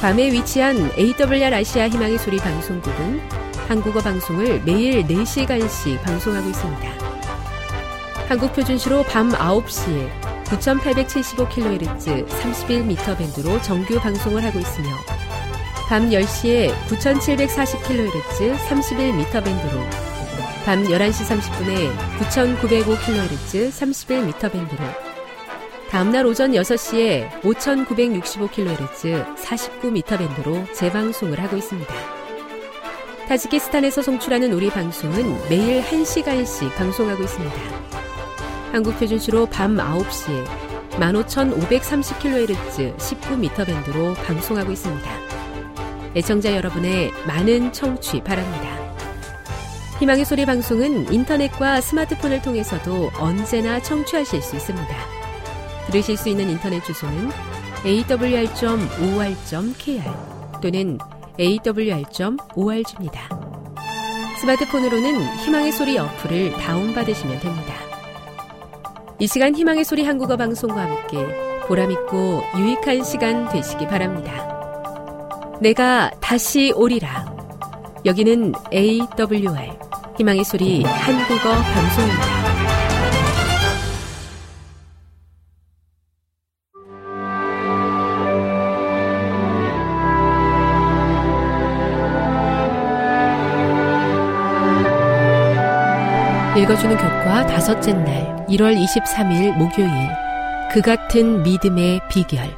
괌에 위치한 AWR 아시아 희망의 소리 방송국은 한국어 방송을 매일 4시간씩 방송하고 있습니다. 한국 표준시로 밤 9시에 9875kHz 31m 밴드로 정규 방송을 하고 있으며 밤 10시에 9740kHz 31m 밴드로 밤 11시 30분에 9905kHz 31m 밴드로 다음날 오전 6시에 5965kHz 49m 밴드로 재방송을 하고 있습니다. 타지키스탄에서 송출하는 우리 방송은 매일 1시간씩 방송하고 있습니다. 한국 표준시로 밤 9시에 15,530kHz 19m 밴드로 방송하고 있습니다. 애청자 여러분의 많은 청취 바랍니다. 희망의 소리 방송은 인터넷과 스마트폰을 통해서도 언제나 청취하실 수 있습니다. 들으실 수 있는 인터넷 주소는 awr.or.kr 또는 awr.org입니다. 스마트폰으로는 희망의 소리 어플을 다운받으시면 됩니다. 이 시간 희망의 소리 한국어 방송과 함께 보람있고 유익한 시간 되시기 바랍니다. 내가 다시 오리라. 여기는 AWR 희망의 소리 한국어 방송입니다. 읽어주는 교과 다섯째 날 1월 23일 목요일. 그 같은 믿음의 비결.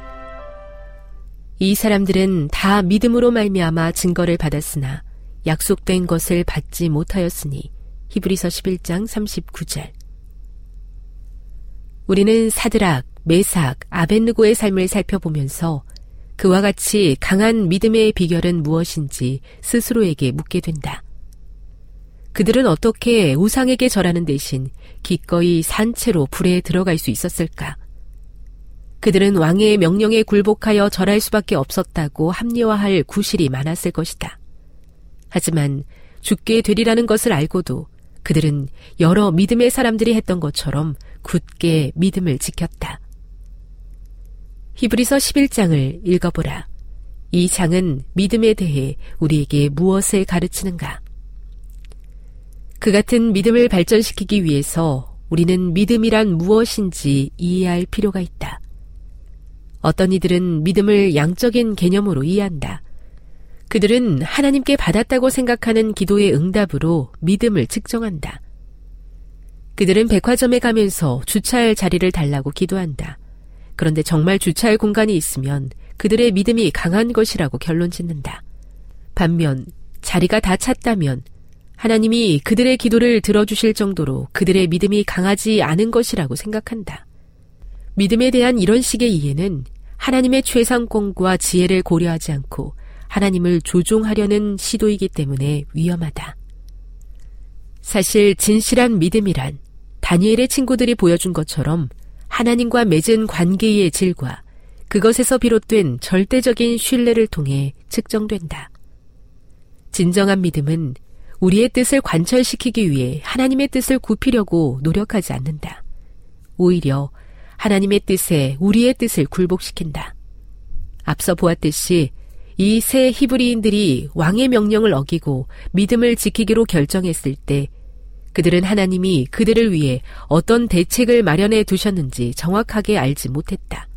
이 사람들은 다 믿음으로 말미암아 증거를 받았으나 약속된 것을 받지 못하였으니 히브리서 11장 39절. 우리는 사드락, 메삭, 아벤느고의 삶을 살펴보면서 그와 같이 강한 믿음의 비결은 무엇인지 스스로에게 묻게 된다. 그들은 어떻게 우상에게 절하는 대신 기꺼이 산채로 불에 들어갈 수 있었을까? 그들은 왕의 명령에 굴복하여 절할 수밖에 없었다고 합리화할 구실이 많았을 것이다. 하지만 죽게 되리라는 것을 알고도 그들은 여러 믿음의 사람들이 했던 것처럼 굳게 믿음을 지켰다. 히브리서 11장을 읽어보라. 이 장은 믿음에 대해 우리에게 무엇을 가르치는가? 그 같은 믿음을 발전시키기 위해서 우리는 믿음이란 무엇인지 이해할 필요가 있다. 어떤 이들은 믿음을 양적인 개념으로 이해한다. 그들은 하나님께 받았다고 생각하는 기도의 응답으로 믿음을 측정한다. 그들은 백화점에 가면서 주차할 자리를 달라고 기도한다. 그런데 정말 주차할 공간이 있으면 그들의 믿음이 강한 것이라고 결론 짓는다. 반면 자리가 다 찼다면 하나님이 그들의 기도를 들어주실 정도로 그들의 믿음이 강하지 않은 것이라고 생각한다. 믿음에 대한 이런 식의 이해는 하나님의 최상권과 지혜를 고려하지 않고 하나님을 조종하려는 시도이기 때문에 위험하다. 사실 진실한 믿음이란 다니엘의 친구들이 보여준 것처럼 하나님과 맺은 관계의 질과 그것에서 비롯된 절대적인 신뢰를 통해 측정된다. 진정한 믿음은 우리의 뜻을 관철시키기 위해 하나님의 뜻을 굽히려고 노력하지 않는다. 오히려 하나님의 뜻에 우리의 뜻을 굴복시킨다. 앞서 보았듯이 이 세 히브리인들이 왕의 명령을 어기고 믿음을 지키기로 결정했을 때 그들은 하나님이 그들을 위해 어떤 대책을 마련해 두셨는지 정확하게 알지 못했다.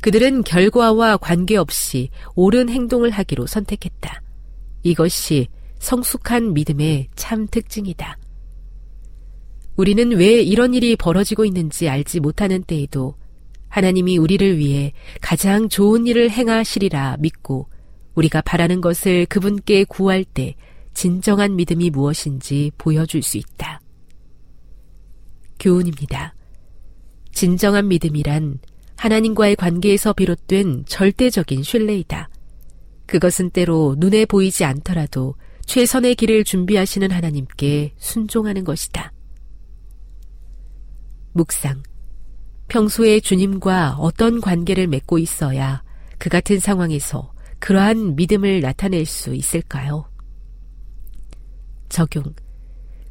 그들은 결과와 관계없이 옳은 행동을 하기로 선택했다. 이것이 성숙한 믿음의 참 특징이다. 우리는 왜 이런 일이 벌어지고 있는지 알지 못하는 때에도 하나님이 우리를 위해 가장 좋은 일을 행하시리라 믿고 우리가 바라는 것을 그분께 구할 때 진정한 믿음이 무엇인지 보여줄 수 있다. 교훈입니다. 진정한 믿음이란 하나님과의 관계에서 비롯된 절대적인 신뢰이다. 그것은 때로 눈에 보이지 않더라도 최선의 길을 준비하시는 하나님께 순종하는 것이다. 묵상. 평소에 주님과 어떤 관계를 맺고 있어야 그 같은 상황에서 그러한 믿음을 나타낼 수 있을까요? 적용.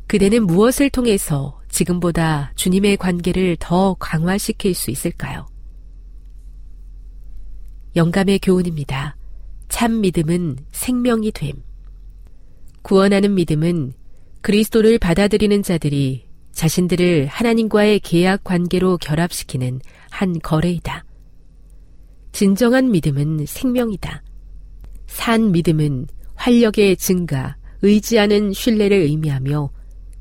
그대는 무엇을 통해서 지금보다 주님의 관계를 더 강화시킬 수 있을까요? 영감의 교훈입니다. 참 믿음은 생명이 됨. 구원하는 믿음은 그리스도를 받아들이는 자들이 자신들을 하나님과의 계약 관계로 결합시키는 한 거래이다. 진정한 믿음은 생명이다. 산 믿음은 활력의 증가, 의지하는 신뢰를 의미하며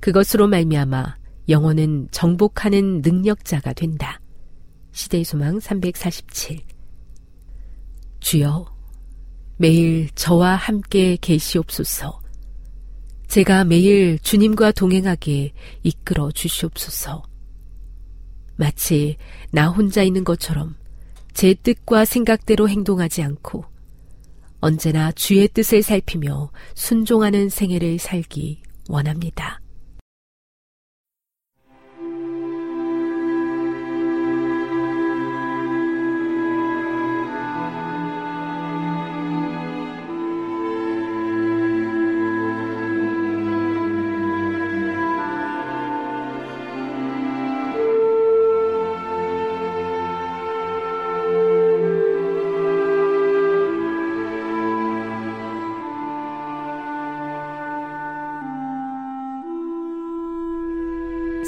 그것으로 말미암아 영혼은 정복하는 능력자가 된다. 시대의 소망 347 주여 매일 저와 함께 계시옵소서. 제가 매일 주님과 동행하게 이끌어 주시옵소서. 마치 나 혼자 있는 것처럼 제 뜻과 생각대로 행동하지 않고 언제나 주의 뜻을 살피며 순종하는 생애를 살기 원합니다.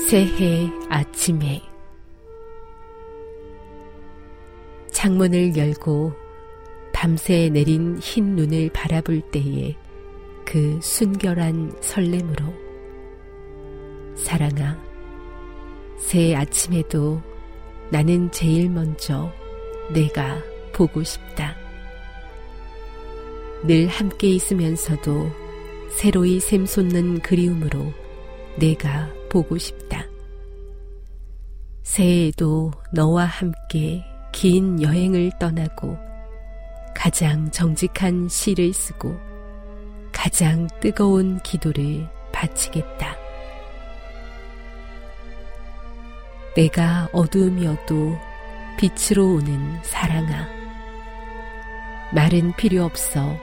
새해 아침에 창문을 열고 밤새 내린 흰 눈을 바라볼 때에 그 순결한 설렘으로 사랑아 새 아침에도 나는 제일 먼저 내가 보고 싶다. 늘 함께 있으면서도 새로이 샘솟는 그리움으로 내가 보고 싶다. 새해에도 너와 함께 긴 여행을 떠나고 가장 정직한 시를 쓰고 가장 뜨거운 기도를 바치겠다. 내가 어두움이어도 빛으로 오는 사랑아. 말은 필요 없어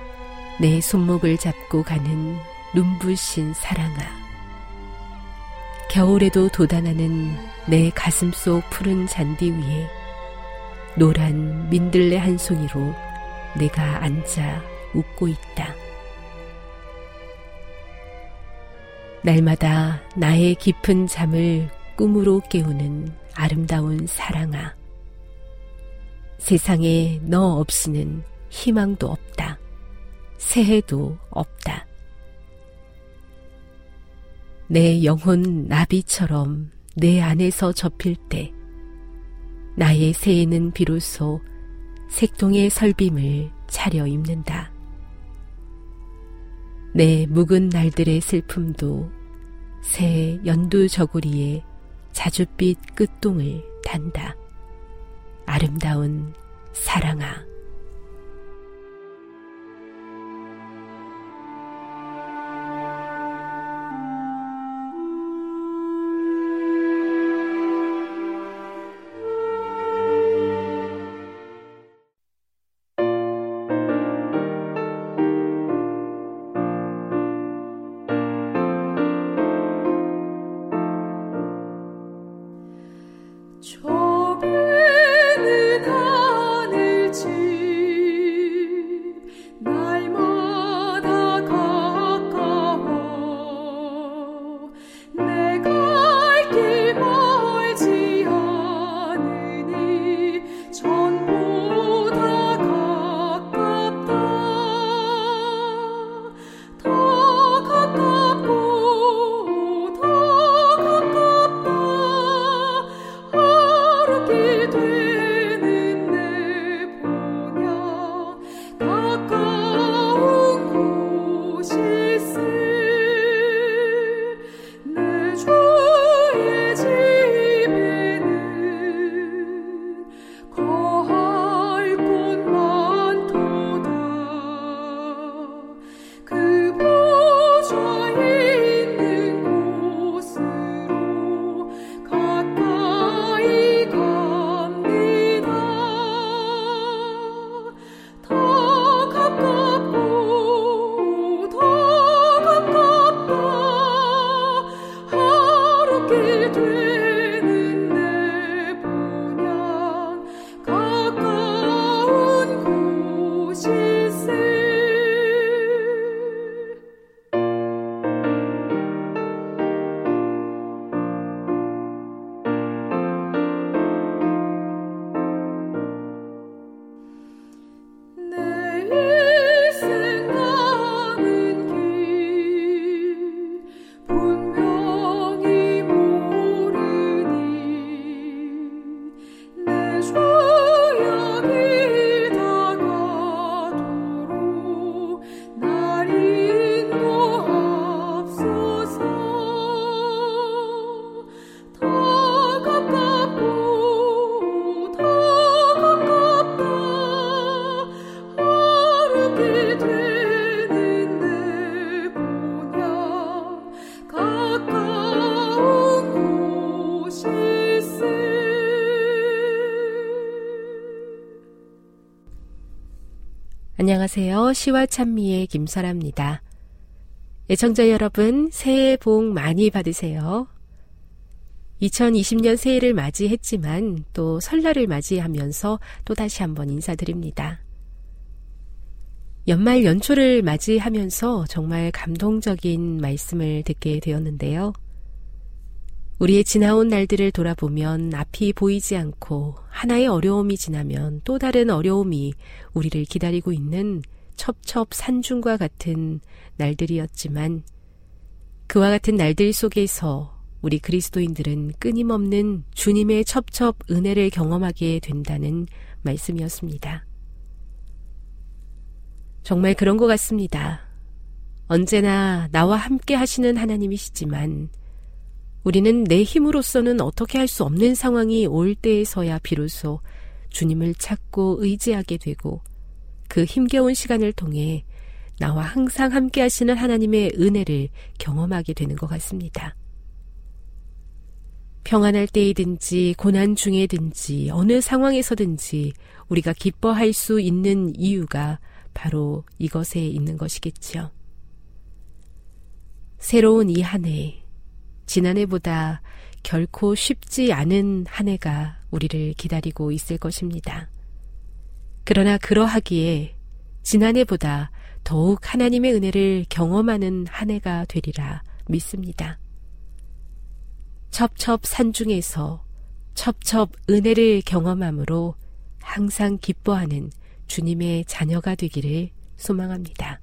내 손목을 잡고 가는 눈부신 사랑아. 겨울에도 돋아나는 내 가슴 속 푸른 잔디 위에 노란 민들레 한 송이로 내가 앉아 웃고 있다. 날마다 나의 깊은 잠을 꿈으로 깨우는 아름다운 사랑아. 세상에 너 없이는 희망도 없다. 새해도 없다. 내 영혼 나비처럼 내 안에서 접힐 때 나의 새에는 비로소 색동의 설빔을 차려 입는다. 내 묵은 날들의 슬픔도 새 연두 저고리에 자줏빛 끝동을 단다. 아름다운 사랑아. 안녕하세요. 시와 찬미의 김설아입니다. 애청자 여러분, 새해 복 많이 받으세요. 2020년 새해를 맞이했지만 또 설날을 맞이하면서 또 다시 한번 인사드립니다. 연말 연초를 맞이하면서 정말 감동적인 말씀을 듣게 되었는데요. 우리의 지나온 날들을 돌아보면 앞이 보이지 않고 하나의 어려움이 지나면 또 다른 어려움이 우리를 기다리고 있는 첩첩 산중과 같은 날들이었지만 그와 같은 날들 속에서 우리 그리스도인들은 끊임없는 주님의 첩첩 은혜를 경험하게 된다는 말씀이었습니다. 정말 그런 것 같습니다. 언제나 나와 함께 하시는 하나님이시지만 우리는 내 힘으로서는 어떻게 할 수 없는 상황이 올 때에서야 비로소 주님을 찾고 의지하게 되고 그 힘겨운 시간을 통해 나와 항상 함께 하시는 하나님의 은혜를 경험하게 되는 것 같습니다. 평안할 때이든지 고난 중에든지 어느 상황에서든지 우리가 기뻐할 수 있는 이유가 바로 이것에 있는 것이겠지요. 새로운 이 한 해, 지난해보다 결코 쉽지 않은 한 해가 우리를 기다리고 있을 것입니다. 그러나 그러하기에 지난해보다 더욱 하나님의 은혜를 경험하는 한 해가 되리라 믿습니다. 첩첩 산 중에서 첩첩 은혜를 경험함으로 항상 기뻐하는 주님의 자녀가 되기를 소망합니다.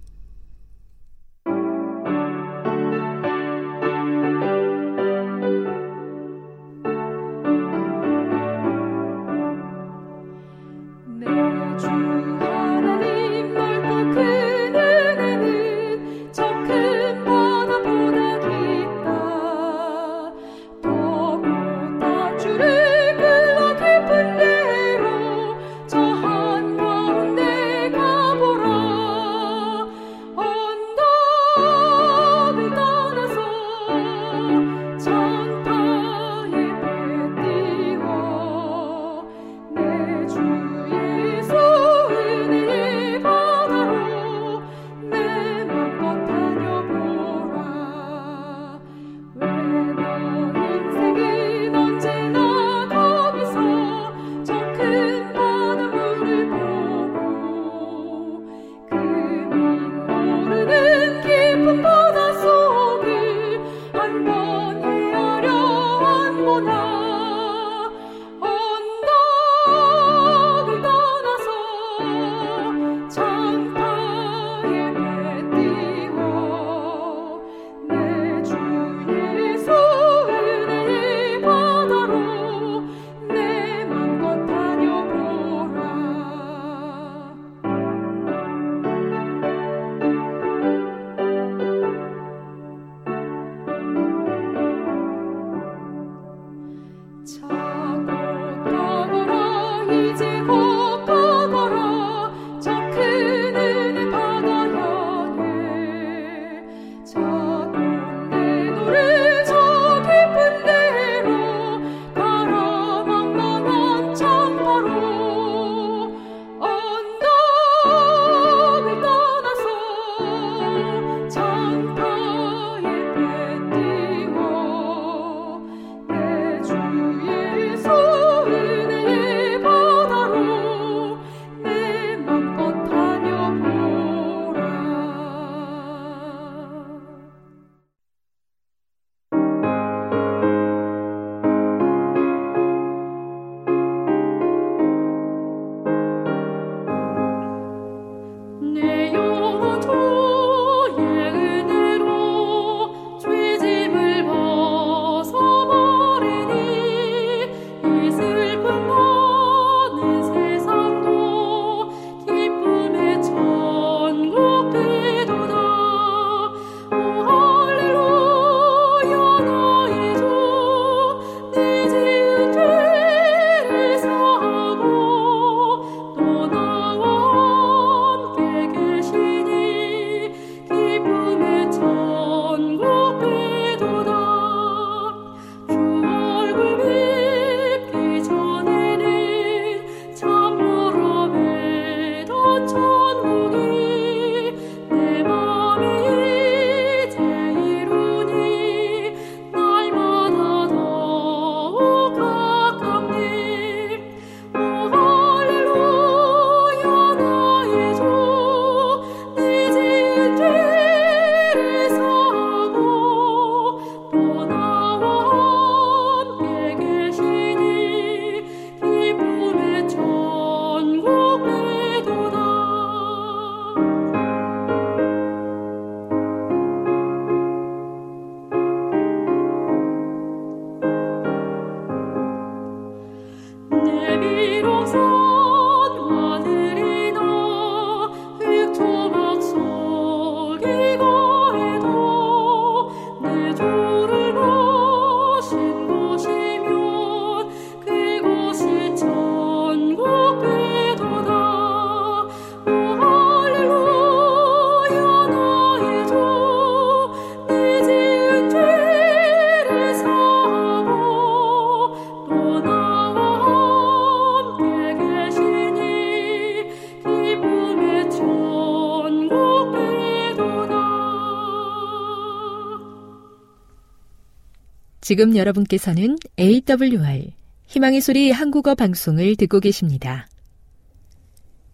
지금 여러분께서는 AWR 희망의 소리 한국어 방송을 듣고 계십니다.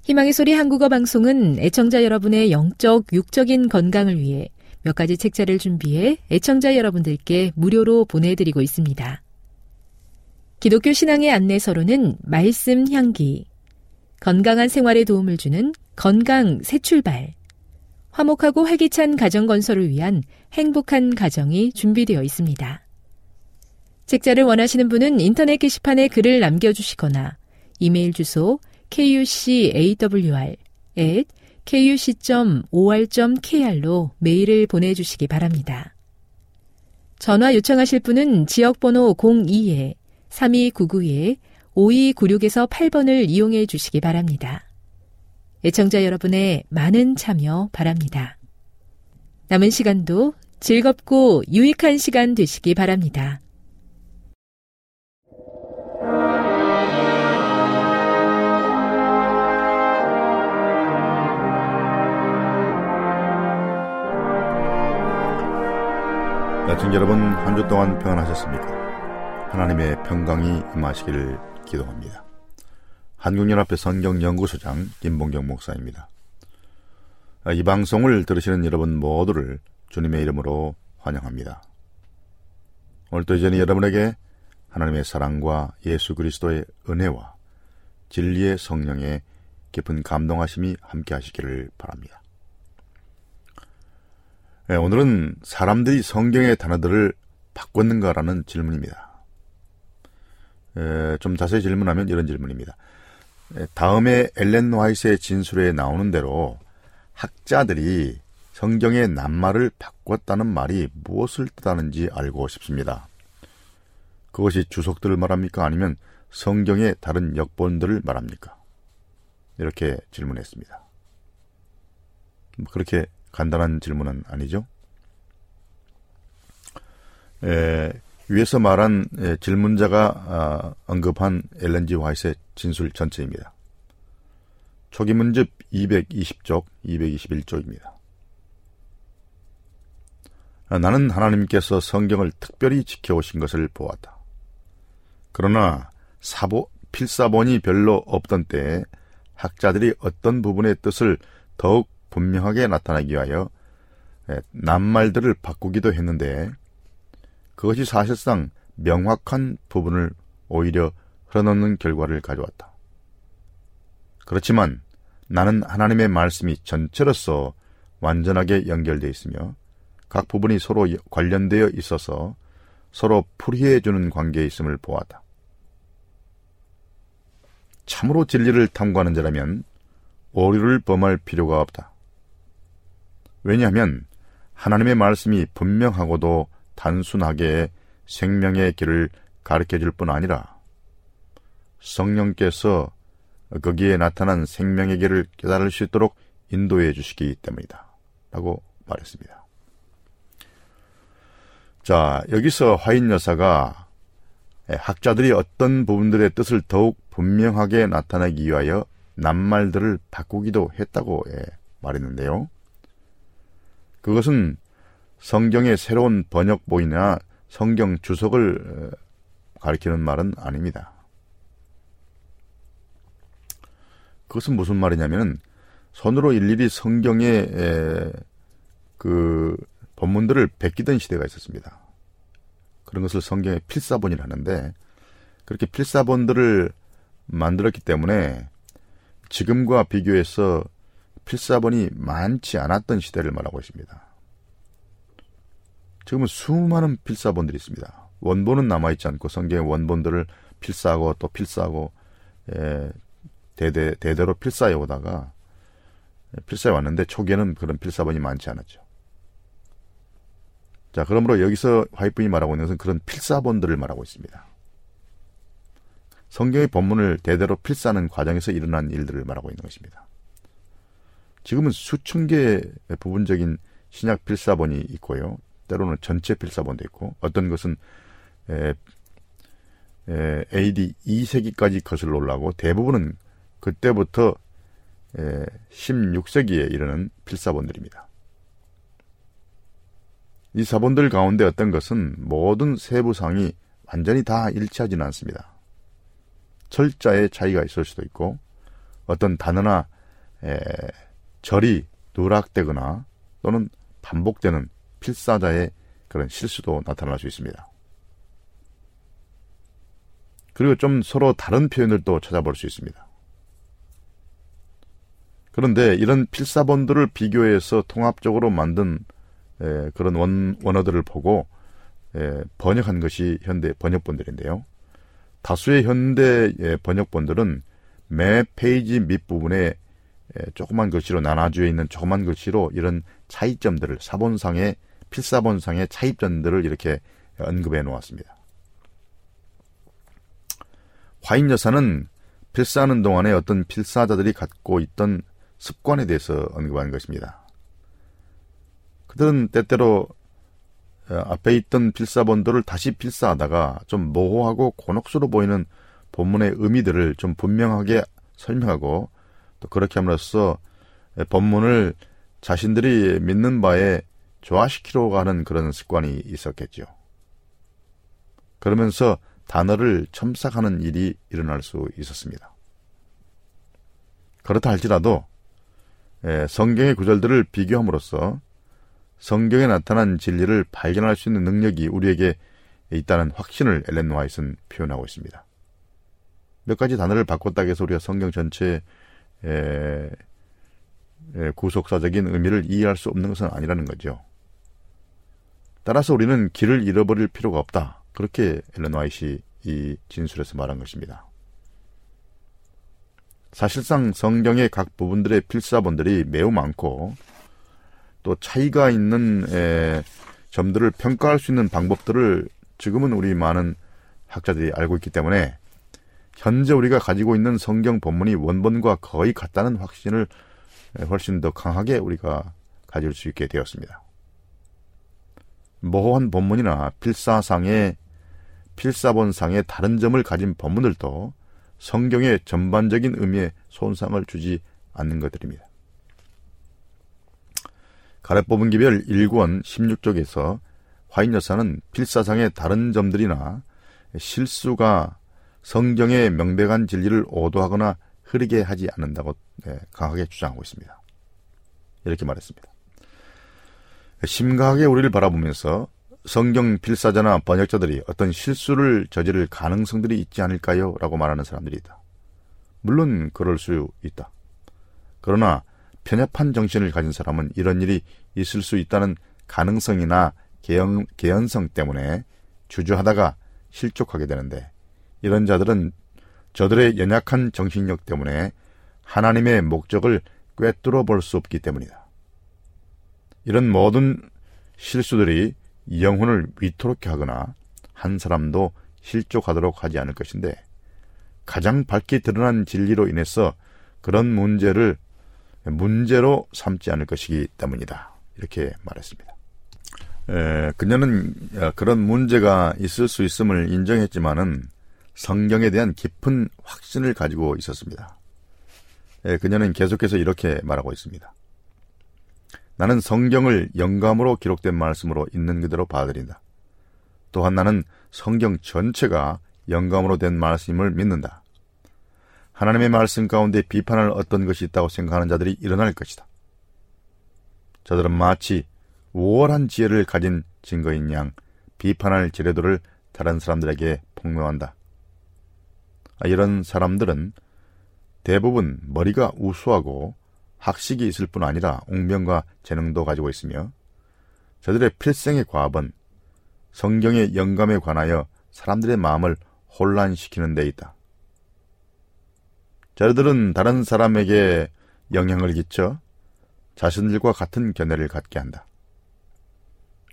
희망의 소리 한국어 방송은 애청자 여러분의 영적, 육적인 건강을 위해 몇 가지 책자를 준비해 애청자 여러분들께 무료로 보내드리고 있습니다. 기독교 신앙의 안내서로는 말씀 향기, 건강한 생활에 도움을 주는 건강 새 출발, 화목하고 활기찬 가정 건설을 위한 행복한 가정이 준비되어 있습니다. 책자를 원하시는 분은 인터넷 게시판에 글을 남겨주시거나 이메일 주소 kucawr kuc.or.kr로 메일을 보내주시기 바랍니다. 전화 요청하실 분은 지역번호 02-3299-5296에서 8번을 이용해 주시기 바랍니다. 애청자 여러분의 많은 참여 바랍니다. 남은 시간도 즐겁고 유익한 시간 되시기 바랍니다. 애청 여러분 한 주 동안 평안하셨습니까? 하나님의 평강이 임하시기를 기도합니다. 한국연합회 성경연구소장 김봉경 목사입니다. 이 방송을 들으시는 여러분 모두를 주님의 이름으로 환영합니다. 오늘도 이전히 여러분에게 하나님의 사랑과 예수 그리스도의 은혜와 진리의 성령의 깊은 감동하심이 함께 하시기를 바랍니다. 네, 오늘은 사람들이 성경의 단어들을 바꿨는가라는 질문입니다. 에, 좀 자세히 질문하면 이런 질문입니다. 에, 다음에 엘렌 와이스의 진술에 나오는 대로 학자들이 성경의 낱말을 바꿨다는 말이 무엇을 뜻하는지 알고 싶습니다. 그것이 주석들을 말합니까? 아니면 성경의 다른 역본들을 말합니까? 이렇게 질문했습니다. 뭐 그렇게 간단한 질문은 아니죠. 에, 위에서 말한 에, 질문자가 아, 언급한 엘렌지 화이트의 진술 전체입니다. 초기 문집 220쪽, 221쪽입니다. 아, 나는 하나님께서 성경을 특별히 지켜오신 것을 보았다. 그러나 사보, 필사본이 별로 없던 때에 학자들이 어떤 부분의 뜻을 더욱 분명하게 나타나기 위하여 예, 낱말들을 바꾸기도 했는데 그것이 사실상 명확한 부분을 오히려 흘러넣는 결과를 가져왔다. 그렇지만 나는 하나님의 말씀이 전체로서 완전하게 연결되어 있으며 각 부분이 서로 관련되어 있어서 서로 풀이해 주는 관계에 있음을 보았다. 참으로 진리를 탐구하는 자라면 오류를 범할 필요가 없다. 왜냐하면 하나님의 말씀이 분명하고도 단순하게 생명의 길을 가르쳐 줄 뿐 아니라 성령께서 거기에 나타난 생명의 길을 깨달을 수 있도록 인도해 주시기 때문이다. 라고 말했습니다. 자, 여기서 화인 여사가 학자들이 어떤 부분들의 뜻을 더욱 분명하게 나타내기 위하여 낱말들을 바꾸기도 했다고 말했는데요. 그것은 성경의 새로운 번역본이나 성경 주석을 어, 가리키는 말은 아닙니다. 그것은 무슨 말이냐면 손으로 일일이 성경의 그 본문들을 베끼던 시대가 있었습니다. 그런 것을 성경의 필사본이라 하는데 그렇게 필사본들을 만들었기 때문에 지금과 비교해서 필사본이 많지 않았던 시대를 말하고 있습니다. 지금은 수많은 필사본들이 있습니다. 원본은 남아있지 않고 성경의 원본들을 필사하고 또 필사하고 예, 대대 대대로 필사해 오다가 필사해 왔는데 초기에는 그런 필사본이 많지 않았죠. 자, 그러므로 여기서 화이트분이 말하고 있는 것은 그런 필사본들을 말하고 있습니다. 성경의 본문을 대대로 필사하는 과정에서 일어난 일들을 말하고 있는 것입니다. 지금은 수천 개의 부분적인 신약 필사본이 있고요. 때로는 전체 필사본도 있고 어떤 것은 에, 에, AD 2세기까지 거슬러 올라고 대부분은 그때부터 에, 16세기에 이르는 필사본들입니다. 이 사본들 가운데 어떤 것은 모든 세부상이 완전히 다 일치하지는 않습니다. 철자의 차이가 있을 수도 있고 어떤 단어나 에, 절이 누락되거나 또는 반복되는 필사자의 그런 실수도 나타날 수 있습니다. 그리고 좀 서로 다른 표현을 또 찾아볼 수 있습니다. 그런데 이런 필사본들을 비교해서 통합적으로 만든 에, 그런 원, 원어들을 보고 에, 번역한 것이 현대 번역본들인데요. 다수의 현대 번역본들은 매 페이지 밑부분에 조그만 글씨로 나눠져 있는 조그만 글씨로 이런 차이점들을 사본상의 필사본상의 차이점들을 이렇게 언급해 놓았습니다. 화인 여사는 필사하는 동안에 어떤 필사자들이 갖고 있던 습관에 대해서 언급한 것입니다. 그들은 때때로 앞에 있던 필사본들을 다시 필사하다가 좀 모호하고 곤혹스러워 보이는 본문의 의미들을 좀 분명하게 설명하고 또 그렇게 함으로써 본문을 자신들이 믿는 바에 조화시키려고 하는 그런 습관이 있었겠죠. 그러면서 단어를 첨삭하는 일이 일어날 수 있었습니다. 그렇다 할지라도 성경의 구절들을 비교함으로써 성경에 나타난 진리를 발견할 수 있는 능력이 우리에게 있다는 확신을 엘렌 와이스는 표현하고 있습니다. 몇 가지 단어를 바꿨다고 해서 우리가 성경 전체 의 구속사적인 의미를 이해할 수 없는 것은 아니라는 거죠. 따라서 우리는 길을 잃어버릴 필요가 없다. 그렇게 엘렌 와이시 이 진술에서 말한 것입니다. 사실상 성경의 각 부분들의 필사본들이 매우 많고 또 차이가 있는 에, 점들을 평가할 수 있는 방법들을 지금은 우리 많은 학자들이 알고 있기 때문에 현재 우리가 가지고 있는 성경 본문이 원본과 거의 같다는 확신을 훨씬 더 강하게 우리가 가질 수 있게 되었습니다. 모호한 본문이나 필사상의 필사본상의 다른 점을 가진 본문들도 성경의 전반적인 의미에 손상을 주지 않는 것들입니다. 가래 뽑은 기별 1권 16쪽에서 화인 여사는 필사상의 다른 점들이나 실수가 성경의 명백한 진리를 오도하거나 흐리게 하지 않는다고 네, 강하게 주장하고 있습니다. 이렇게 말했습니다. 심각하게 우리를 바라보면서 성경 필사자나 번역자들이 어떤 실수를 저지를 가능성들이 있지 않을까요? 라고 말하는 사람들이 있다. 물론 그럴 수 있다. 그러나 편협한 정신을 가진 사람은 이런 일이 있을 수 있다는 가능성이나 개연, 개연성 때문에 주저하다가 실족하게 되는데 이런 자들은 저들의 연약한 정신력 때문에 하나님의 목적을 꿰뚫어 볼 수 없기 때문이다. 이런 모든 실수들이 영혼을 위토롭게 하거나 한 사람도 실족하도록 하지 않을 것인데 가장 밝게 드러난 진리로 인해서 그런 문제를 문제로 삼지 않을 것이기 때문이다. 이렇게 말했습니다. 에, 그녀는 어, 그런 문제가 있을 수 있음을 인정했지만은 성경에 대한 깊은 확신을 가지고 있었습니다. 에, 그녀는 계속해서 이렇게 말하고 있습니다. 나는 성경을 영감으로 기록된 말씀으로 있는 그대로 받아들인다. 또한 나는 성경 전체가 영감으로 된 말씀을 믿는다. 하나님의 말씀 가운데 비판할 어떤 것이 있다고 생각하는 자들이 일어날 것이다. 저들은 마치 우월한 지혜를 가진 증거인 양 비판할 지뢰도를 다른 사람들에게 폭로한다. 이런 사람들은 대부분 머리가 우수하고 학식이 있을 뿐 아니라 웅변과 재능도 가지고 있으며 저들의 필생의 과업은 성경의 영감에 관하여 사람들의 마음을 혼란시키는 데 있다. 저들은 다른 사람에게 영향을 끼쳐 자신들과 같은 견해를 갖게 한다.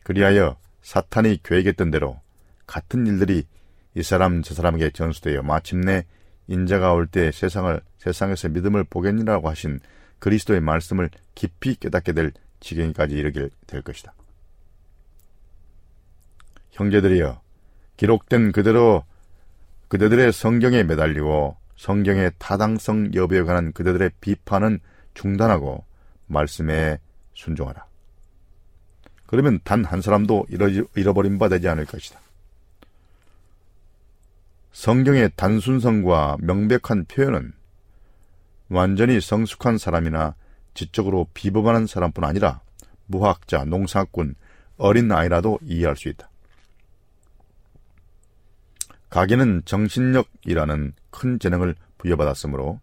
그리하여 사탄이 계획했던 대로 같은 일들이 이 사람 저 사람에게 전수되어 마침내 인자가 올 때 세상을 세상에서 믿음을 보겠니라고 하신 그리스도의 말씀을 깊이 깨닫게 될 지경까지 이르게 될 것이다. 형제들이여 기록된 그대로 그대들의 성경에 매달리고 성경의 타당성 여부에 관한 그대들의 비판은 중단하고 말씀에 순종하라. 그러면 단 한 사람도 잃어버린 바 되지 않을 것이다. 성경의 단순성과 명백한 표현은 완전히 성숙한 사람이나 지적으로 비범하는 사람뿐 아니라 무학자, 농사꾼, 어린 아이라도 이해할 수 있다. 가게는 정신력이라는 큰 재능을 부여받았으므로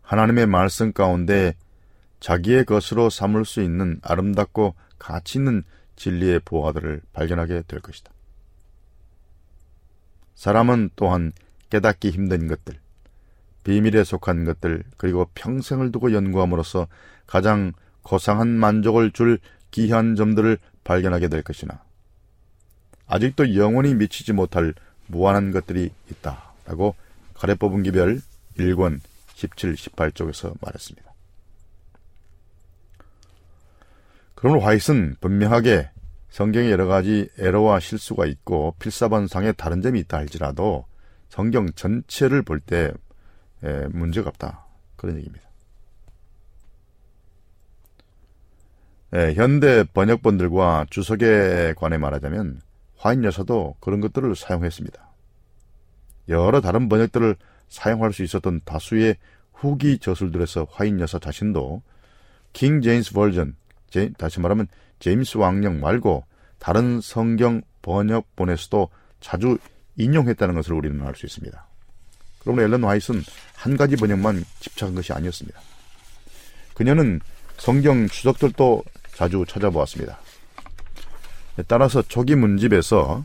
하나님의 말씀 가운데 자기의 것으로 삼을 수 있는 아름답고 가치 있는 진리의 보화들을 발견하게 될 것이다. 사람은 또한 깨닫기 힘든 것들, 비밀에 속한 것들, 그리고 평생을 두고 연구함으로써 가장 고상한 만족을 줄 귀한 점들을 발견하게 될 것이나, 아직도 영원히 미치지 못할 무한한 것들이 있다. 라고 가래뽑은 기별 1권 17, 18쪽에서 말했습니다. 그러므로 화이트는 분명하게 성경에 여러 가지 에러와 실수가 있고 필사본상에 다른 점이 있다 할지라도 성경 전체를 볼 때 문제가 없다. 그런 얘기입니다. 예, 현대 번역본들과 주석에 관해 말하자면 화인 여사도 그런 것들을 사용했습니다. 여러 다른 번역들을 사용할 수 있었던 다수의 후기 저술들에서 화인 여사 자신도 킹 제임스 버전, 다시 말하면 제임스 왕령 말고 다른 성경 번역본에서도 자주 인용했다는 것을 우리는 알 수 있습니다. 그러므로 앨런 화이트는 한 가지 번역만 집착한 것이 아니었습니다. 그녀는 성경 주석들도 자주 찾아보았습니다. 따라서 초기 문집에서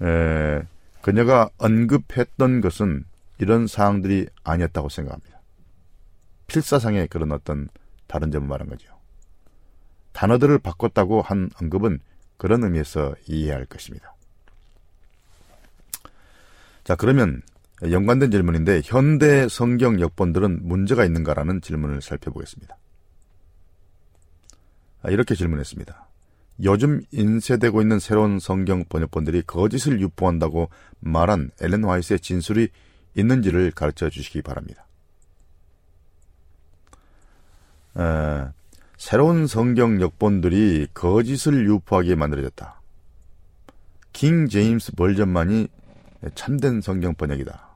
에, 그녀가 언급했던 것은 이런 사항들이 아니었다고 생각합니다. 필사상의 그런 어떤 다른 점을 말한 거죠. 단어들을 바꿨다고 한 언급은 그런 의미에서 이해할 것입니다. 자, 그러면 연관된 질문인데 현대 성경 역본들은 문제가 있는가라는 질문을 살펴보겠습니다. 아, 이렇게 질문했습니다. 요즘 인쇄되고 있는 새로운 성경 번역본들이 거짓을 유포한다고 말한 엘렌 화이트의 진술이 있는지를 가르쳐 주시기 바랍니다. 에, 새로운 성경 역본들이 거짓을 유포하게 만들어졌다. 킹 제임스 버전만이 참된 성경 번역이다.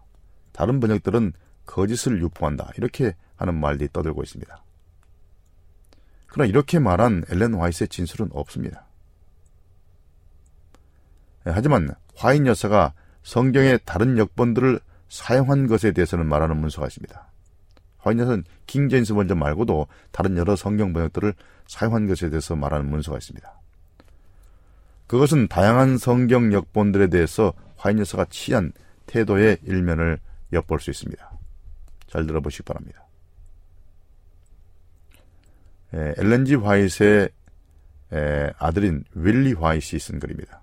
다른 번역들은 거짓을 유포한다. 이렇게 하는 말들이 떠들고 있습니다. 그러나 이렇게 말한 엘렌 화이트의 진술은 없습니다. 예, 하지만 화인 여사가 성경의 다른 역본들을 사용한 것에 대해서는 말하는 문서가 있습니다. 여사는 킹제임스 버전 말고도 다른 여러 성경 번역들을 사용한 것에 대해서 말하는 문서가 있습니다. 그것은 다양한 성경 역본들에 대해서 여사가 취한 태도의 일면을 엿볼 수 있습니다. 잘 들어보시기 바랍니다. 에, 엘렌지 화이트의 에, 아들인 윌리 화이트이 쓴 글입니다.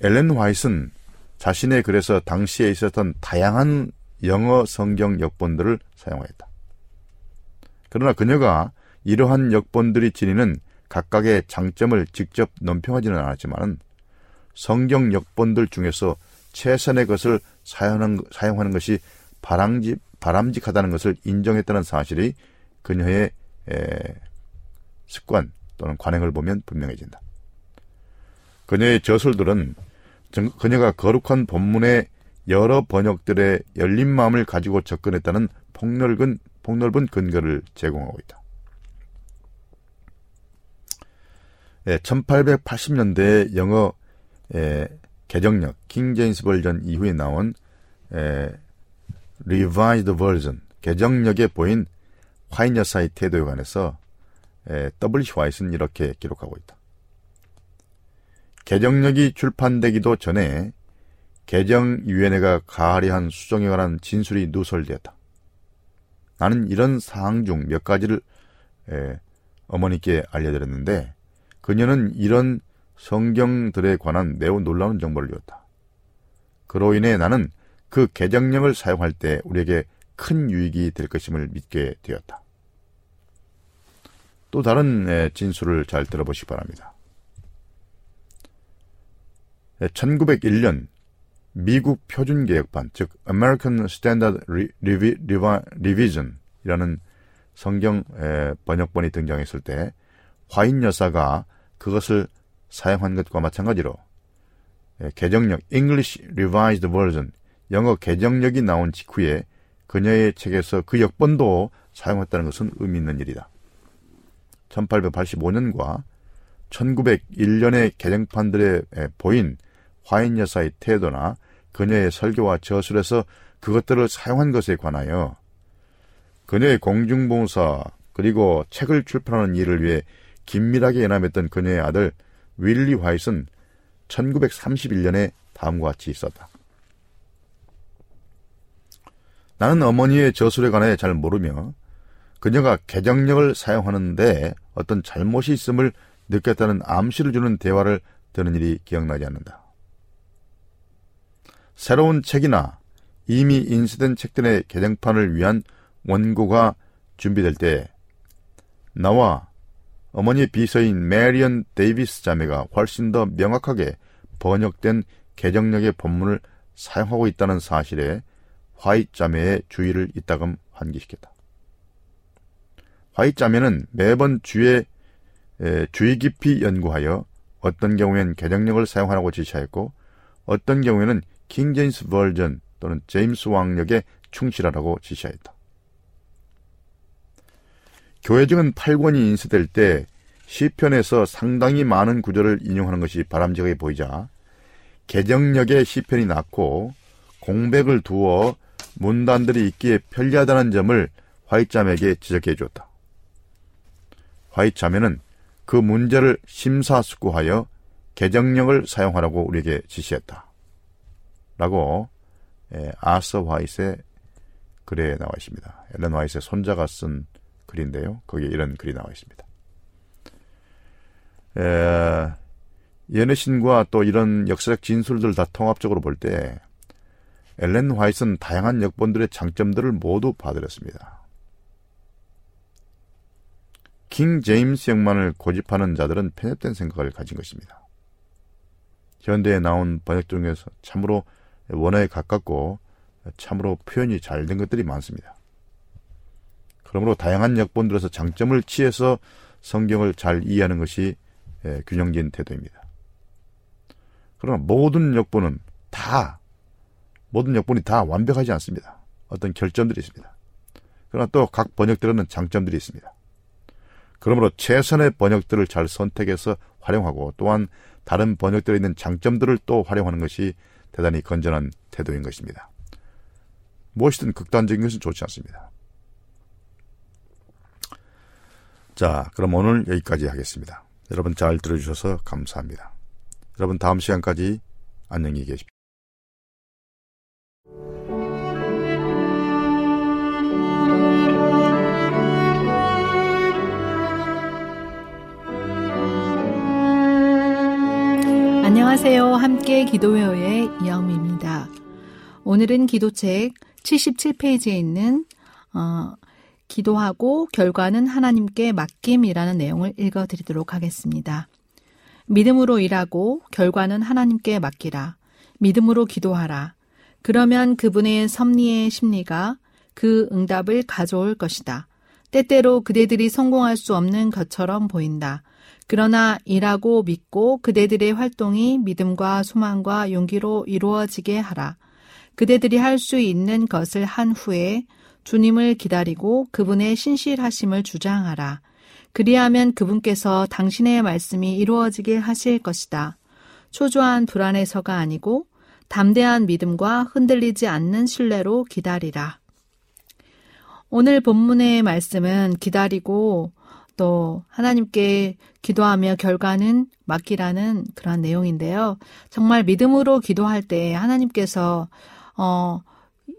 엘렌 화이트는 자신의 글에서 당시에 있었던 다양한 영어 성경 역본들을 사용했다. 그러나 그녀가 이러한 역본들이 지니는 각각의 장점을 직접 논평하지는 않았지만 성경 역본들 중에서 최선의 것을 사용하는, 것이 바람직, 바람직하다는 것을 인정했다는 사실이 그녀의 에, 습관 또는 관행을 보면 분명해진다. 그녀의 저술들은 그녀가 거룩한 본문의 여러 번역들의 열린 마음을 가지고 접근했다는 폭넓은, 폭넓은 근거를 제공하고 있다. 예, 1880년대 영어 예, 개정력 킹 제임스 버전 이후에 나온 예, Revised Version 개정력에 보인 화인 여사의 태도에 관해서 예, W. 화이트는 이렇게 기록하고 있다. 개정력이 출판되기도 전에 개정위원회가 가하리 한 수정에 관한 진술이 누설되었다. 나는 이런 사항 중 몇 가지를 에, 어머니께 알려드렸는데 그녀는 이런 성경들에 관한 매우 놀라운 정보를 주었다. 그로 인해 나는 그 개정령을 사용할 때 우리에게 큰 유익이 될 것임을 믿게 되었다. 또 다른 진술을 잘 들어보시기 바랍니다. 1901년 미국 표준 개혁판, 즉 American Standard Revision이라는 성경 번역본이 등장했을 때 화인 여사가 그것을 사용한 것과 마찬가지로 개정력 English Revised Version 영어 개정력이 나온 직후에 그녀의 책에서 그 역본도 사용했다는 것은 의미 있는 일이다. 1885년과 1901년의 개정판들에 보인 화인 여사의 태도나 그녀의 설교와 저술에서 그것들을 사용한 것에 관하여 그녀의 공중봉사 그리고 책을 출판하는 일을 위해 긴밀하게 연합했던 그녀의 아들 윌리 화이트는 1931년에 다음과 같이 있었다. 나는 어머니의 저술에 관해 잘 모르며 그녀가 개정력을 사용하는데 어떤 잘못이 있음을 느꼈다는 암시를 주는 대화를 듣는 일이 기억나지 않는다. 새로운 책이나 이미 인쇄된 책들의 개정판을 위한 원고가 준비될 때 나와 어머니의 비서인 메리언 데이비스 자매가 훨씬 더 명확하게 번역된 개정역의 본문을 사용하고 있다는 사실에 화이트 자매의 주의를 이따금 환기시켰다. 화이트 자매는 매번 주의 주의 깊이 연구하여 어떤 경우엔 개정역을 사용하라고 지시하였고 어떤 경우에는 King James Version 또는 제임스 왕역에 충실하라고 지시하였다. 교회 증은 8권이 인쇄될 때 시편에서 상당히 많은 구절을 인용하는 것이 바람직하게 보이자 개정력의 시편이 낮고 공백을 두어 문단들이 있기에 편리하다는 점을 화이트잠에게 지적해 주었다. 화이트자매는 그 문제를 심사숙고하여 개정령을 사용하라고 우리에게 지시했다. 라고 예, 아서 화이트의 글에 나와 있습니다. 엘렌 화이트의 손자가 쓴 글인데요. 거기에 이런 글이 나와 있습니다. 에, 예내신과 또 이런 역사적 진술들 다 통합적으로 볼때 엘렌 화이트는 다양한 역본들의 장점들을 모두 봐드렸습니다. 킹 제임스 역만을 고집하는 자들은 편협된 생각을 가진 것입니다. 현대에 나온 번역 중에서 참으로 원어에 가깝고 참으로 표현이 잘 된 것들이 많습니다. 그러므로 다양한 역본들에서 장점을 취해서 성경을 잘 이해하는 것이 균형진 태도입니다. 그러나 모든 역본은 다 모든 역본이 다 완벽하지 않습니다. 어떤 결점들이 있습니다. 그러나 또 각 번역들에는 장점들이 있습니다. 그러므로 최선의 번역들을 잘 선택해서 활용하고 또한 다른 번역들에 있는 장점들을 또 활용하는 것이 대단히 건전한 태도인 것입니다. 무엇이든 극단적인 것은 좋지 않습니다. 자, 그럼 오늘 여기까지 하겠습니다. 여러분 잘 들어주셔서 감사합니다. 여러분 다음 시간까지 안녕히 계십시오. 안녕하세요. 함께 기도회의 이영미입니다. 오늘은 기도책 77페이지에 있는 어, 기도하고 결과는 하나님께 맡김이라는 내용을 읽어 드리도록 하겠습니다. 믿음으로 일하고 결과는 하나님께 맡기라. 믿음으로 기도하라. 그러면 그분의 섭리의 심리가 그 응답을 가져올 것이다. 때때로 그대들이 성공할 수 없는 것처럼 보인다. 그러나 일하고 믿고 그대들의 활동이 믿음과 소망과 용기로 이루어지게 하라. 그대들이 할 수 있는 것을 한 후에 주님을 기다리고 그분의 신실하심을 주장하라. 그리하면 그분께서 당신의 말씀이 이루어지게 하실 것이다. 초조한 불안에서가 아니고 담대한 믿음과 흔들리지 않는 신뢰로 기다리라. 오늘 본문의 말씀은 기다리고 또 하나님께 기도하며 결과는 맡기라는 그러한 내용인데요. 정말 믿음으로 기도할 때 하나님께서 어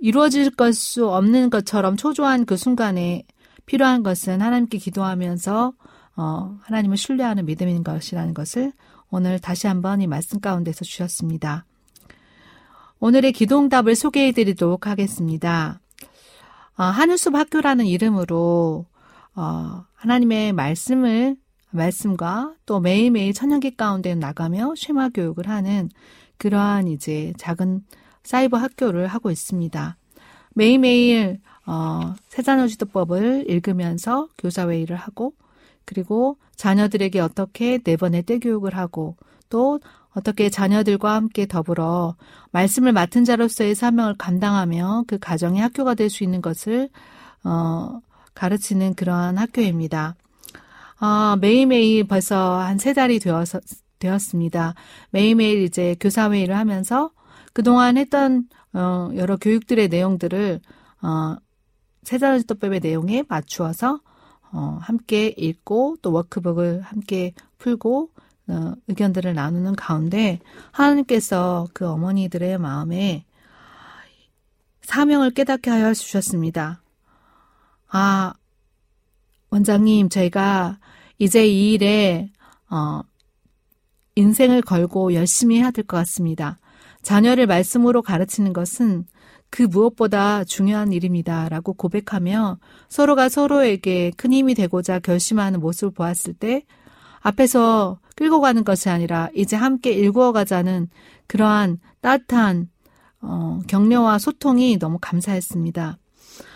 이루어질 것수 없는 것처럼 초조한 그 순간에 필요한 것은 하나님께 기도하면서 어 하나님을 신뢰하는 믿음인 것이라는 것을 오늘 다시 한번 이 말씀 가운데서 주셨습니다. 오늘의 기도응답을 소개해 드리도록 하겠습니다. 어, 하늘숲 학교라는 이름으로 어, 하나님의 말씀을 말씀과 또 매일매일 천연기 가운데 나가며 쉐마 교육을 하는 그러한 이제 작은 사이버 학교를 하고 있습니다. 매일매일 어, 세자녀지도법을 읽으면서 교사회의를 하고 그리고 자녀들에게 어떻게 네 번의 떼교육을 하고 또 어떻게 자녀들과 함께 더불어 말씀을 맡은 자로서의 사명을 감당하며 그 가정의 학교가 될 수 있는 것을 어, 가르치는 그러한 학교입니다. 어, 매일매일 벌써 한 세 달이 되어서, 되었습니다. 매일매일 이제 교사회의를 하면서 그동안 했던 어, 여러 교육들의 내용들을 어, 세자지도법의 내용에 맞추어서 어, 함께 읽고 또 워크북을 함께 풀고 어, 의견들을 나누는 가운데 하나님께서 그 어머니들의 마음에 사명을 깨닫게 하여 주셨습니다. 아, 원장님, 저희가 이제 이 일에, 어, 인생을 걸고 열심히 해야 될 것 같습니다. 자녀를 말씀으로 가르치는 것은 그 무엇보다 중요한 일입니다. 라고 고백하며 서로가 서로에게 큰 힘이 되고자 결심하는 모습을 보았을 때 앞에서 끌고 가는 것이 아니라 이제 함께 일구어 가자는 그러한 따뜻한 어, 격려와 소통이 너무 감사했습니다.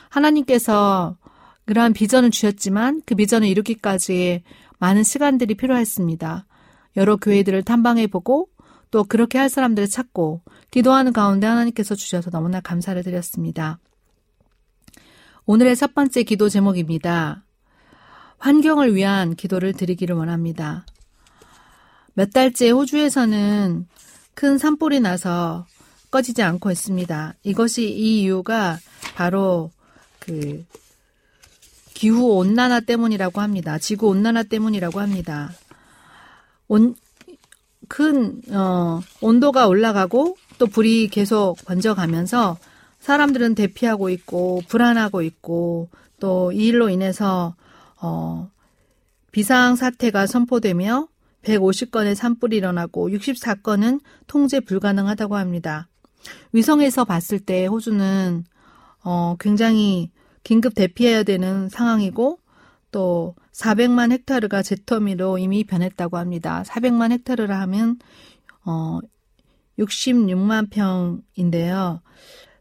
하나님께서 그러한 비전을 주셨지만 그 비전을 이루기까지 많은 시간들이 필요했습니다. 여러 교회들을 탐방해보고 또 그렇게 할 사람들을 찾고 기도하는 가운데 하나님께서 주셔서 너무나 감사를 드렸습니다. 오늘의 첫 번째 기도 제목입니다. 환경을 위한 기도를 드리기를 원합니다. 몇 달째 호주에서는 큰 산불이 나서 꺼지지 않고 있습니다. 이것이 이 이유가 바로 그 기후 온난화 때문이라고 합니다. 지구 온난화 때문이라고 합니다. 온, 큰, 어, 온도가 올라가고 또 불이 계속 번져가면서 사람들은 대피하고 있고 불안하고 있고 또 이 일로 인해서 어, 비상 사태가 선포되며 150건의 산불이 일어나고 64건은 통제 불가능하다고 합니다. 위성에서 봤을 때 호주는 어, 굉장히 긴급 대피해야 되는 상황이고 또 400만 헥타르가 제터미로 이미 변했다고 합니다. 400만 헥타르라 하면 어 66만 평인데요.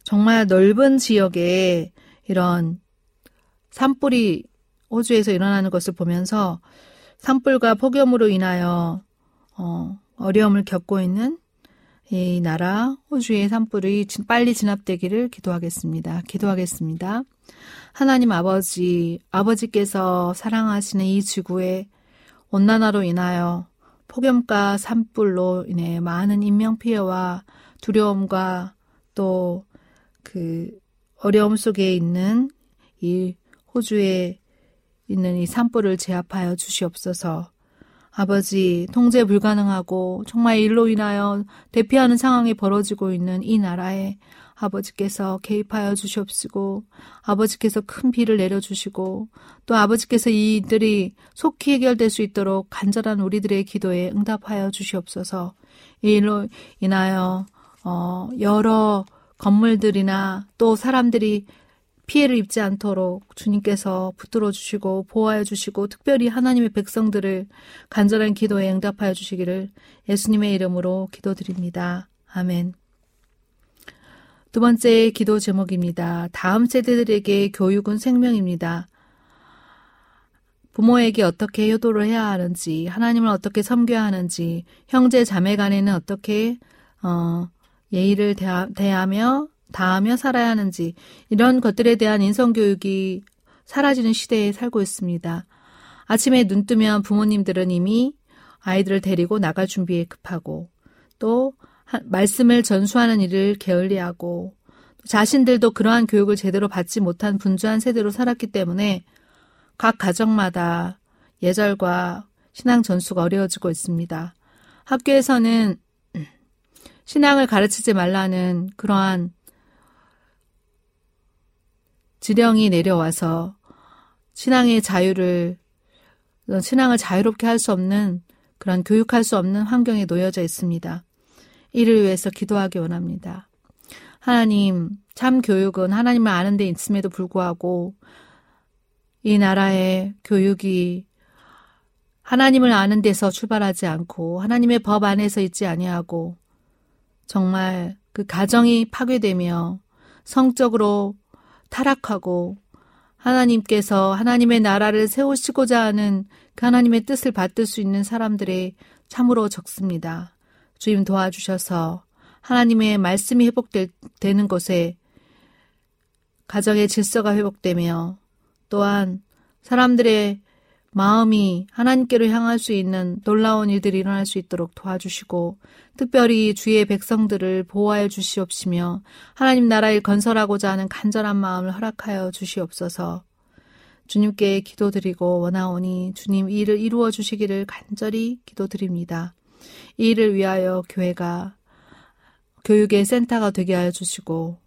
정말 넓은 지역에 이런 산불이 호주에서 일어나는 것을 보면서 산불과 폭염으로 인하여 어, 어려움을 겪고 있는 이 나라 호주의 산불이 빨리 진압되기를 기도하겠습니다. 기도하겠습니다. 하나님 아버지, 아버지께서 사랑하시는 이 지구에 온난화로 인하여 폭염과 산불로 인해 많은 인명피해와 두려움과 또 그 어려움 속에 있는 이 호주에 있는 이 산불을 제압하여 주시옵소서. 아버지, 통제 불가능하고 정말 일로 인하여 대피하는 상황이 벌어지고 있는 이 나라에 아버지께서 개입하여 주시옵시고 아버지께서 큰 비를 내려주시고 또 아버지께서 이들이 속히 해결될 수 있도록 간절한 우리들의 기도에 응답하여 주시옵소서 이 일로 인하여 어 여러 건물들이나 또 사람들이 피해를 입지 않도록 주님께서 붙들어 주시고 보호하여 주시고 특별히 하나님의 백성들을 간절한 기도에 응답하여 주시기를 예수님의 이름으로 기도드립니다. 아멘. 두 번째 기도 제목입니다. 다음 세대들에게 교육은 생명입니다. 부모에게 어떻게 효도를 해야 하는지, 하나님을 어떻게 섬겨야 하는지, 형제 자매 간에는 어떻게 어, 예의를 대하, 대하며 다하며 살아야 하는지 이런 것들에 대한 인성 교육이 사라지는 시대에 살고 있습니다. 아침에 눈 뜨면 부모님들은 이미 아이들을 데리고 나갈 준비에 급하고 또 말씀을 전수하는 일을 게을리하고 자신들도 그러한 교육을 제대로 받지 못한 분주한 세대로 살았기 때문에 각 가정마다 예절과 신앙 전수가 어려워지고 있습니다. 학교에서는 신앙을 가르치지 말라는 그러한 지령이 내려와서 신앙의 자유를 신앙을 자유롭게 할 수 없는 그런 교육할 수 없는 환경에 놓여져 있습니다. 이를 위해서 기도하기 원합니다. 하나님, 참 교육은 하나님을 아는 데 있음에도 불구하고 이 나라의 교육이 하나님을 아는 데서 출발하지 않고 하나님의 법 안에서 있지 아니하고 정말 그 가정이 파괴되며 성적으로 타락하고 하나님께서 하나님의 나라를 세우시고자 하는 그 하나님의 뜻을 받들 수 있는 사람들이 참으로 적습니다. 주님 도와주셔서 하나님의 말씀이 회복되는 곳에 가정의 질서가 회복되며 또한 사람들의 마음이 하나님께로 향할 수 있는 놀라운 일들이 일어날 수 있도록 도와주시고 특별히 주의 백성들을 보호하여 주시옵시며 하나님 나라를 건설하고자 하는 간절한 마음을 허락하여 주시옵소서. 주님께 기도드리고 원하오니 주님 이 일을 이루어 주시기를 간절히 기도드립니다. 이 일을 위하여 교회가 교육의 센터가 되게 하여 주시고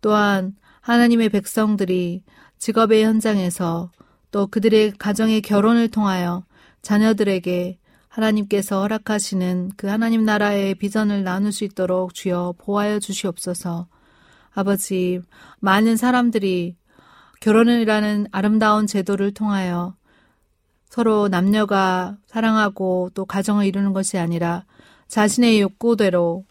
또한 하나님의 백성들이 직업의 현장에서 또 그들의 가정의 결혼을 통하여 자녀들에게 하나님께서 허락하시는 그 하나님 나라의 비전을 나눌 수 있도록 주여 보하여 주시옵소서. 아버지, 많은 사람들이 결혼이라는 아름다운 제도를 통하여 서로 남녀가 사랑하고 또 가정을 이루는 것이 아니라 자신의 욕구대로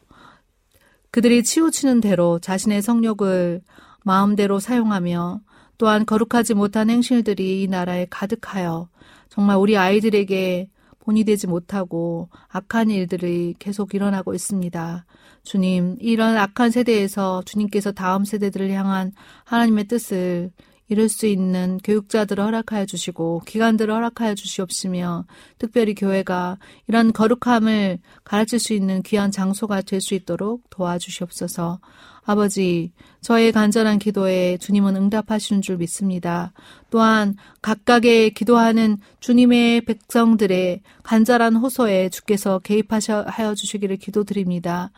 그들이 치우치는 대로 자신의 성욕을 마음대로 사용하며 또한 거룩하지 못한 행실들이 이 나라에 가득하여 정말 우리 아이들에게 본이 되지 못하고 악한 일들이 계속 일어나고 있습니다. 주님, 이런 악한 세대에서 주님께서 다음 세대들을 향한 하나님의 뜻을 이룰 수 있는 교육자들을 허락하여 주시고 기관들을 허락하여 주시옵시며 특별히 교회가 이런 거룩함을 가르칠 수 있는 귀한 장소가 될 수 있도록 도와주시옵소서. 아버지, 저의 간절한 기도에 주님은 응답하시는 줄 믿습니다. 또한 각각의 기도하는 주님의 백성들의 간절한 호소에 주께서 개입하여 주시기를 기도드립니다.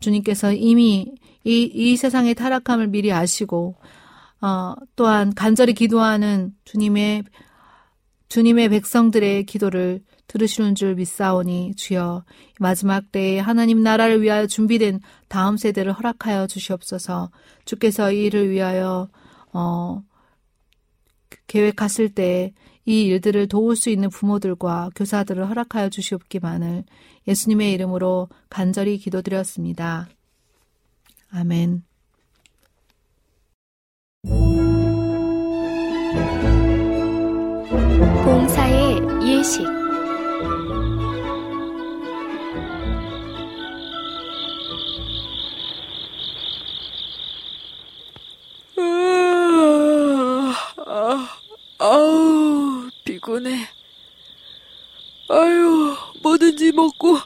주님께서 이미 이, 이 세상의 타락함을 미리 아시고, 어, 또한 간절히 기도하는 주님의, 주님의 백성들의 기도를 들으시는 줄 믿사오니 주여 마지막 때에 하나님 나라를 위하여 준비된 다음 세대를 허락하여 주시옵소서. 주께서 이 일을 위하여 어 계획하실 때이 일들을 도울 수 있는 부모들과 교사들을 허락하여 주시옵기만을 예수님의 이름으로 간절히 기도드렸습니다. 아멘. 봉사의 예식 아우, 피곤해. 아유, 뭐든지 먹고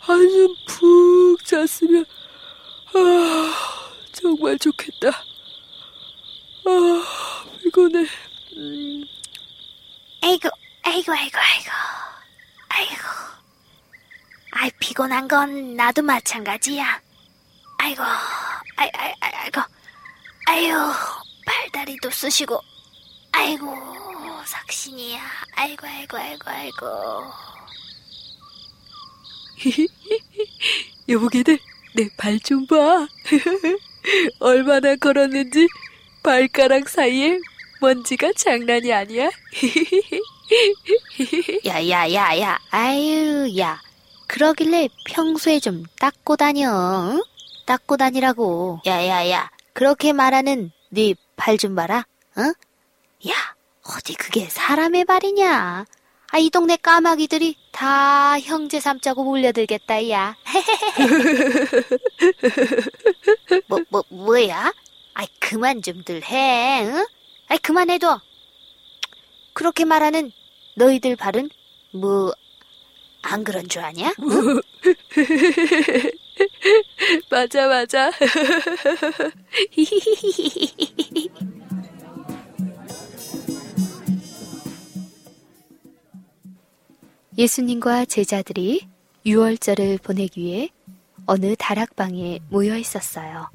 한숨 푹 잤으면, 아, 정말 좋겠다. 아, 피곤해. 음. 아이고, 아이고, 아이고, 아이고, 아이고. 아이, 피곤한 건 나도 마찬가지야. 아이고, 아이, 아이, 아이고, 아유, 발다리도 쑤시고, 아이고, 삭신이야. 아이고, 아이고, 아이고, 아이고. 여보게들, 내 발 좀 봐. 얼마나 걸었는지 발가락 사이에 먼지가 장난이 아니야. 야, 야, 야, 야, 아유, 야. 그러길래 평소에 좀 닦고 다녀. 응? 닦고 다니라고. 야, 야, 야. 그렇게 말하는 네발좀 봐라. 응? 야, 어디 그게 사람의 발이냐? 아, 이 동네 까마귀들이 다 형제 삼자고 몰려들겠다, 야. 뭐, 뭐, 뭐야? 아이, 그만 좀들 해, 응? 아이, 그만해둬. 그렇게 말하는 너희들 발은 뭐, 안 그런 줄 아냐? 응? 맞아, 맞아. 예수님과 제자들이 유월절을 보내기 위해 어느 다락방에 모여 있었어요.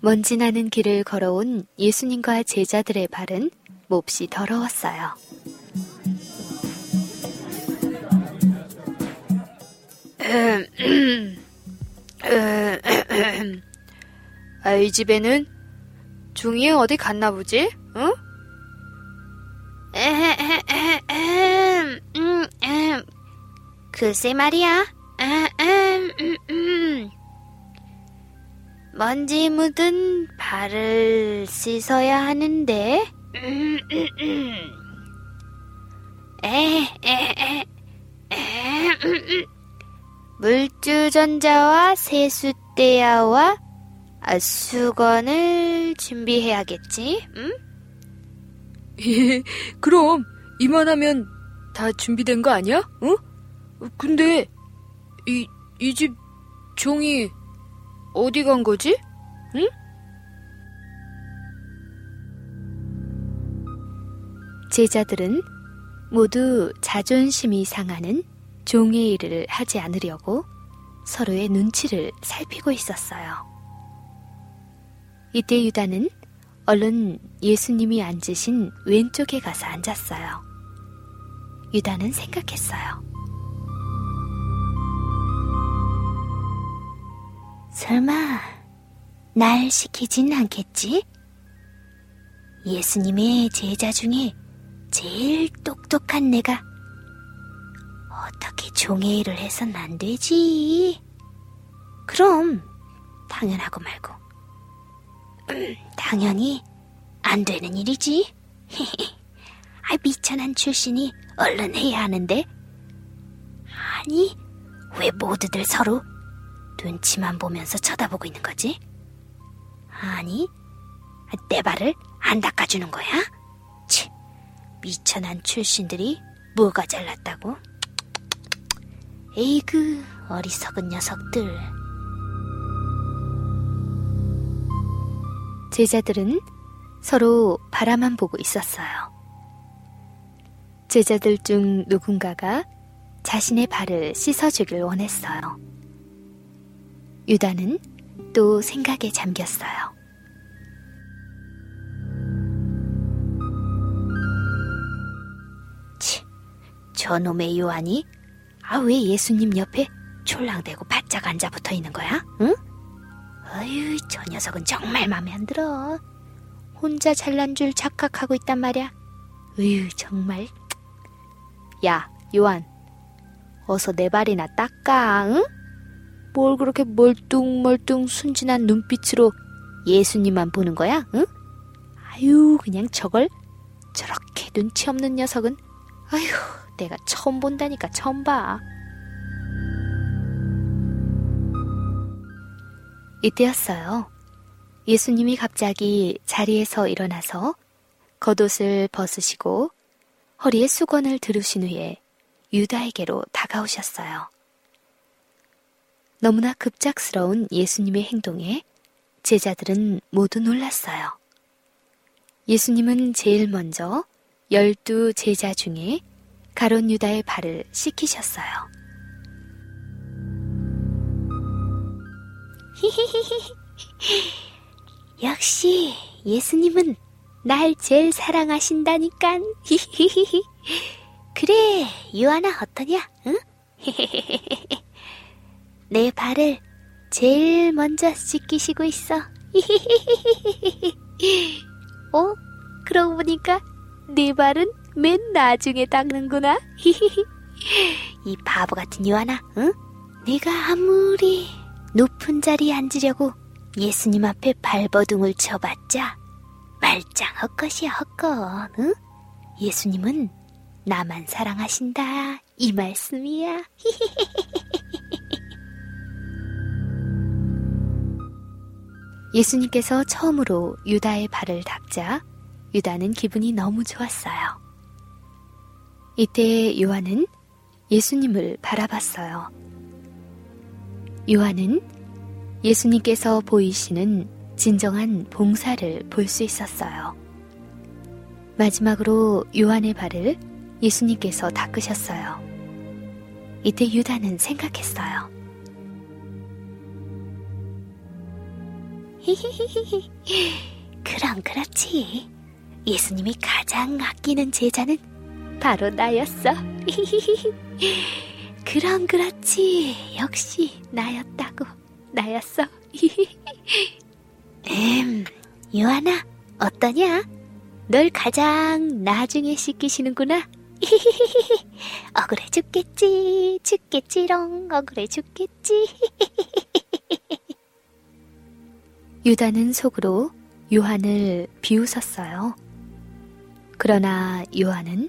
먼지 나는 길을 걸어온 예수님과 제자들의 발은 몹시 더러웠어요. 아, 이 집에는 중이 어디 갔나 보지? 응? 글쎄 말이야. 먼지 묻은 발을 씻어야 하는데. 물주전자와 세숫대야와 수건을 준비해야겠지. 응? 그럼 이만하면 다 준비된 거 아니야? 응? 근데 이 이 집 종이 어디 간 거지? 응? 제자들은 모두 자존심이 상하는 종의 일을 하지 않으려고 서로의 눈치를 살피고 있었어요. 이때 유다는 얼른 예수님이 앉으신 왼쪽에 가서 앉았어요. 유다는 생각했어요. 설마 날 시키진 않겠지? 예수님의 제자 중에 제일 똑똑한 내가 어떻게 종의 일을 해선 안 되지? 그럼 당연하고 말고 당연히 안 되는 일이지. 아, 미천한 출신이 얼른 해야 하는데. 아니, 왜 모두들 서로 눈치만 보면서 쳐다보고 있는 거지? 아니, 내 발을 안 닦아주는 거야? 치, 미천한 출신들이 뭐가 잘났다고? 에이그, 어리석은 녀석들. 제자들은 서로 바라만 보고 있었어요. 제자들 중 누군가가 자신의 발을 씻어주길 원했어요. 유다는 또 생각에 잠겼어요. 치, 저놈의 요한이 아 왜 예수님 옆에 촐랑대고 바짝 앉아 붙어 있는 거야? 응? 어휴, 저 녀석은 정말 마음에 안 들어. 혼자 잘난 줄 착각하고 있단 말이야. 으유, 정말. 야, 요한. 어서 내 발이나 닦아, 응? 뭘 그렇게 멀뚱멀뚱 순진한 눈빛으로 예수님만 보는 거야, 응? 아유, 그냥 저걸 저렇게 눈치 없는 녀석은 아휴, 내가 처음 본다니까 처음 봐. 이때였어요. 예수님이 갑자기 자리에서 일어나서 겉옷을 벗으시고 허리에 수건을 두르신 후에 유다에게로 다가오셨어요. 너무나 급작스러운 예수님의 행동에 제자들은 모두 놀랐어요. 예수님은 제일 먼저 열두 제자 중에 가론 유다의 발을 씻기셨어요. 역시 예수님은 날 제일 사랑하신다니깐. 그래, 유아나 어떠냐? 응? 내 발을 제일 먼저 씻기시고 있어. 어? 그러고 보니까 네 발은 맨 나중에 닦는구나. 이 바보 같은 유아나, 응? 내가 아무리 높은 자리에 앉으려고 예수님 앞에 발버둥을 쳐봤자 말짱 헛것이야 헛것, 응? 예수님은 나만 사랑하신다 이 말씀이야. 예수님께서 처음으로 유다의 발을 닦자 유다는 기분이 너무 좋았어요. 이때 요한은 예수님을 바라봤어요. 요한은 예수님께서 보이시는 진정한 봉사를 볼 수 있었어요. 마지막으로 요한의 발을 예수님께서 닦으셨어요. 이때 유다는 생각했어요. 히히히히. 그럼 그렇지. 예수님이 가장 아끼는 제자는 바로 나였어. 그럼 그렇지. 역시 나였다고. 나였어. 음, 요하나, 어떠냐? 널 가장 나중에 씻기시는구나. 억울해 죽겠지, 죽겠지롱, 억울해 죽겠지. 유다는 속으로 요한을 비웃었어요. 그러나 요한은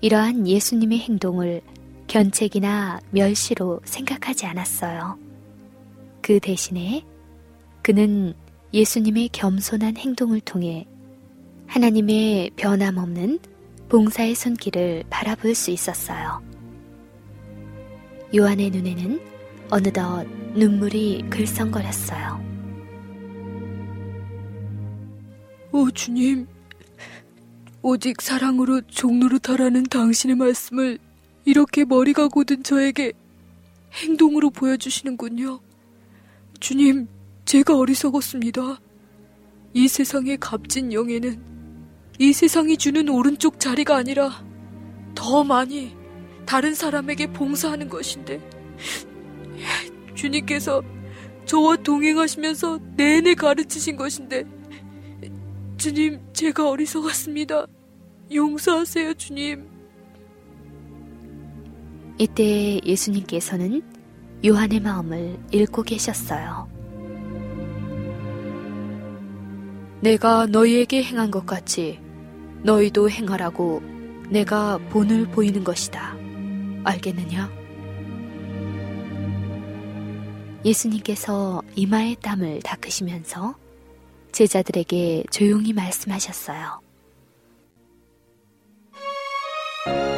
이러한 예수님의 행동을 견책이나 멸시로 생각하지 않았어요. 그 대신에 그는 예수님의 겸손한 행동을 통해 하나님의 변함없는 봉사의 손길을 바라볼 수 있었어요. 요한의 눈에는 어느덧 눈물이 글썽거렸어요. 오 주님, 오직 사랑으로 종노릇하라는 당신의 말씀을 이렇게 머리가 곧은 저에게 행동으로 보여주시는군요. 주님, 제가 어리석었습니다. 이 세상의 값진 영예는 이 세상이 주는 오른쪽 자리가 아니라 더 많이 다른 사람에게 봉사하는 것인데 주님께서 저와 동행하시면서 내내 가르치신 것인데 주님 제가 어리석었습니다. 용서하세요 주님. 이때 예수님께서는 요한의 마음을 읽고 계셨어요. 내가 너희에게 행한 것 같이 너희도 행하라고 내가 본을 보이는 것이다. 알겠느냐? 예수님께서 이마의 땀을 닦으시면서 제자들에게 조용히 말씀하셨어요. thank you